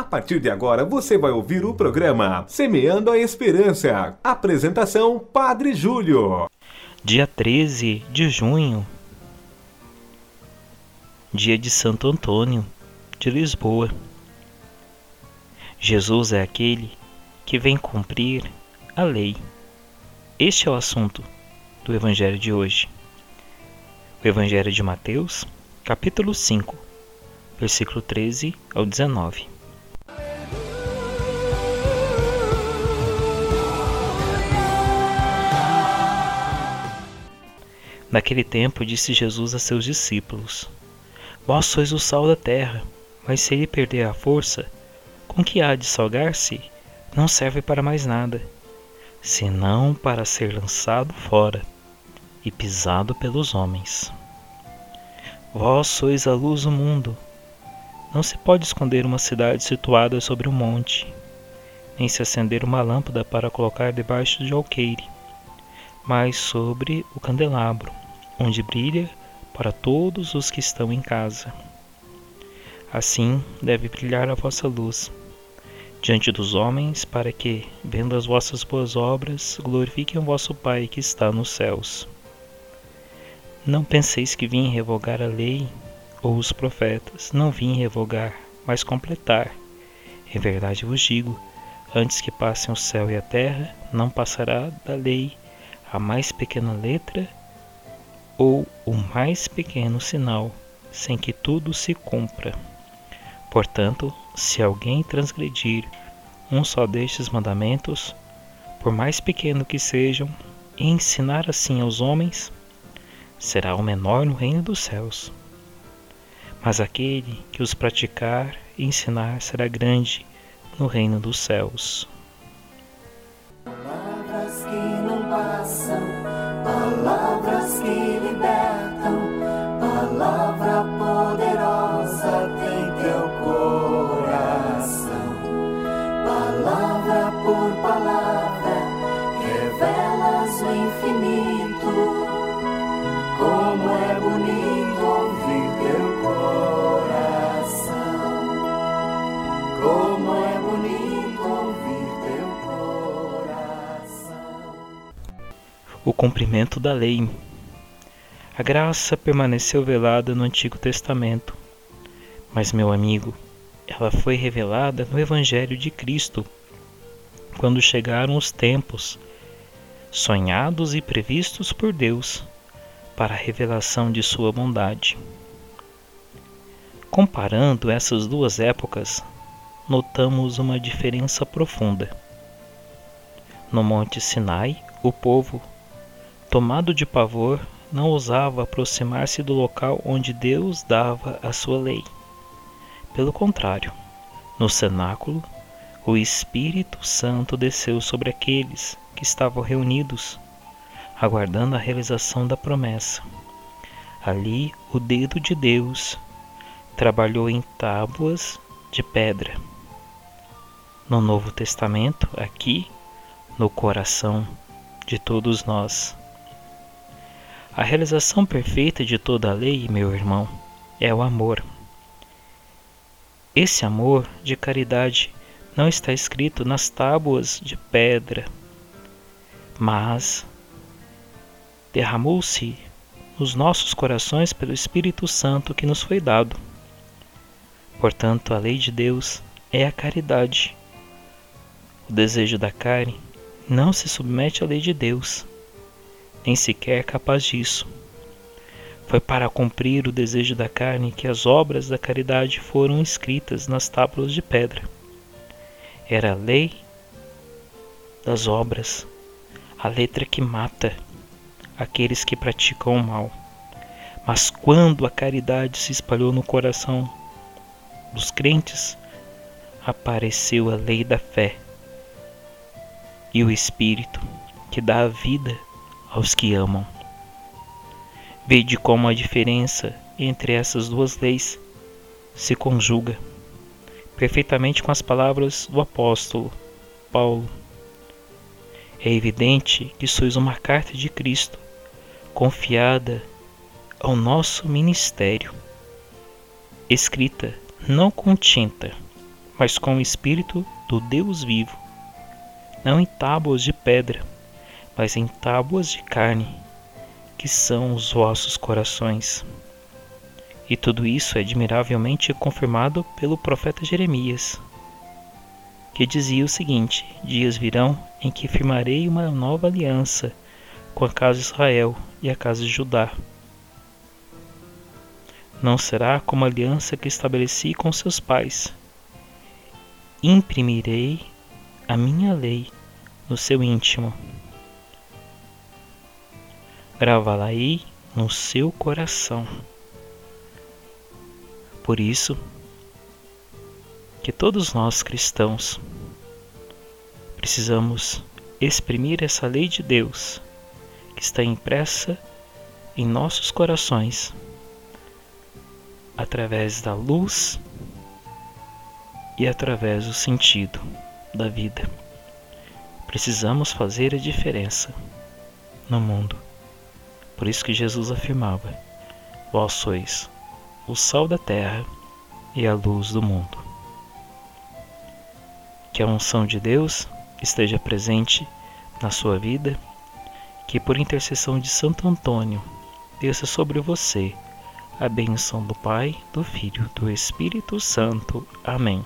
A partir de agora você vai ouvir o programa Semeando a Esperança. Apresentação Padre Júlio. Dia 13 de junho, dia de Santo Antônio de Lisboa. Jesus é aquele que vem cumprir a lei. Este é o assunto do Evangelho de hoje. O Evangelho de Mateus, capítulo 5, versículo 13 ao 19. Naquele tempo disse Jesus a seus discípulos: Vós sois o sal da terra, mas se ele perder a força, com que há de salgar-se, não serve para mais nada, senão para ser lançado fora e pisado pelos homens. Vós sois a luz do mundo. Não se pode esconder uma cidade situada sobre um monte, nem se acender uma lâmpada para colocar debaixo de alqueire, mas sobre o candelabro, onde brilha para todos os que estão em casa. Assim deve brilhar a vossa luz diante dos homens, para que, vendo as vossas boas obras, glorifiquem o vosso Pai que está nos céus. Não penseis que vim revogar a lei ou os profetas. Não vim revogar, mas completar. Em verdade vos digo: antes que passem o céu e a terra, não passará da lei a mais pequena letra ou o mais pequeno sinal, sem que tudo se cumpra. Portanto, se alguém transgredir um só destes mandamentos, por mais pequeno que sejam, e ensinar assim aos homens, será o menor no reino dos céus. Mas aquele que os praticar e ensinar será grande no reino dos céus. Cumprimento da lei. A graça permaneceu velada no Antigo Testamento, mas, meu amigo, ela foi revelada no Evangelho de Cristo, quando chegaram os tempos sonhados e previstos por Deus para a revelação de Sua bondade. Comparando essas duas épocas, notamos uma diferença profunda. No Monte Sinai, o povo, tomado de pavor, não ousava aproximar-se do local onde Deus dava a sua lei. Pelo contrário, no cenáculo, o Espírito Santo desceu sobre aqueles que estavam reunidos, aguardando a realização da promessa. Ali, o dedo de Deus trabalhou em tábuas de pedra. No Novo Testamento, aqui, no coração de todos nós. A realização perfeita de toda a lei, meu irmão, é o amor. Esse amor de caridade não está escrito nas tábuas de pedra, mas derramou-se nos nossos corações pelo Espírito Santo que nos foi dado. Portanto, a lei de Deus é a caridade. O desejo da carne não se submete à lei de Deus, nem sequer é capaz disso. Foi para cumprir o desejo da carne que as obras da caridade foram escritas nas tábuas de pedra. Era a lei das obras, a letra que mata aqueles que praticam o mal. Mas quando a caridade se espalhou no coração dos crentes, apareceu a lei da fé e o Espírito que dá a vida aos que amam. Vede como a diferença entre essas duas leis se conjuga perfeitamente com as palavras do apóstolo Paulo. É evidente que sois uma carta de Cristo confiada ao nosso ministério, escrita não com tinta, mas com o Espírito do Deus vivo, não em tábuas de pedra, mas em tábuas de carne, que são os vossos corações. E tudo isso é admiravelmente confirmado pelo profeta Jeremias, que dizia o seguinte: Dias virão em que firmarei uma nova aliança com a casa de Israel e a casa de Judá. Não será como a aliança que estabeleci com seus pais. Imprimirei a minha lei no seu íntimo. Gravá-la-ei no seu coração. Por isso, que todos nós cristãos precisamos exprimir essa lei de Deus que está impressa em nossos corações através da luz e através do sentido da vida. Precisamos fazer a diferença no mundo. Por isso que Jesus afirmava: Vós sois o sal da terra e a luz do mundo. Que a unção de Deus esteja presente na sua vida, que por intercessão de Santo Antônio desça sobre você a bênção do Pai, do Filho, do Espírito Santo. Amém.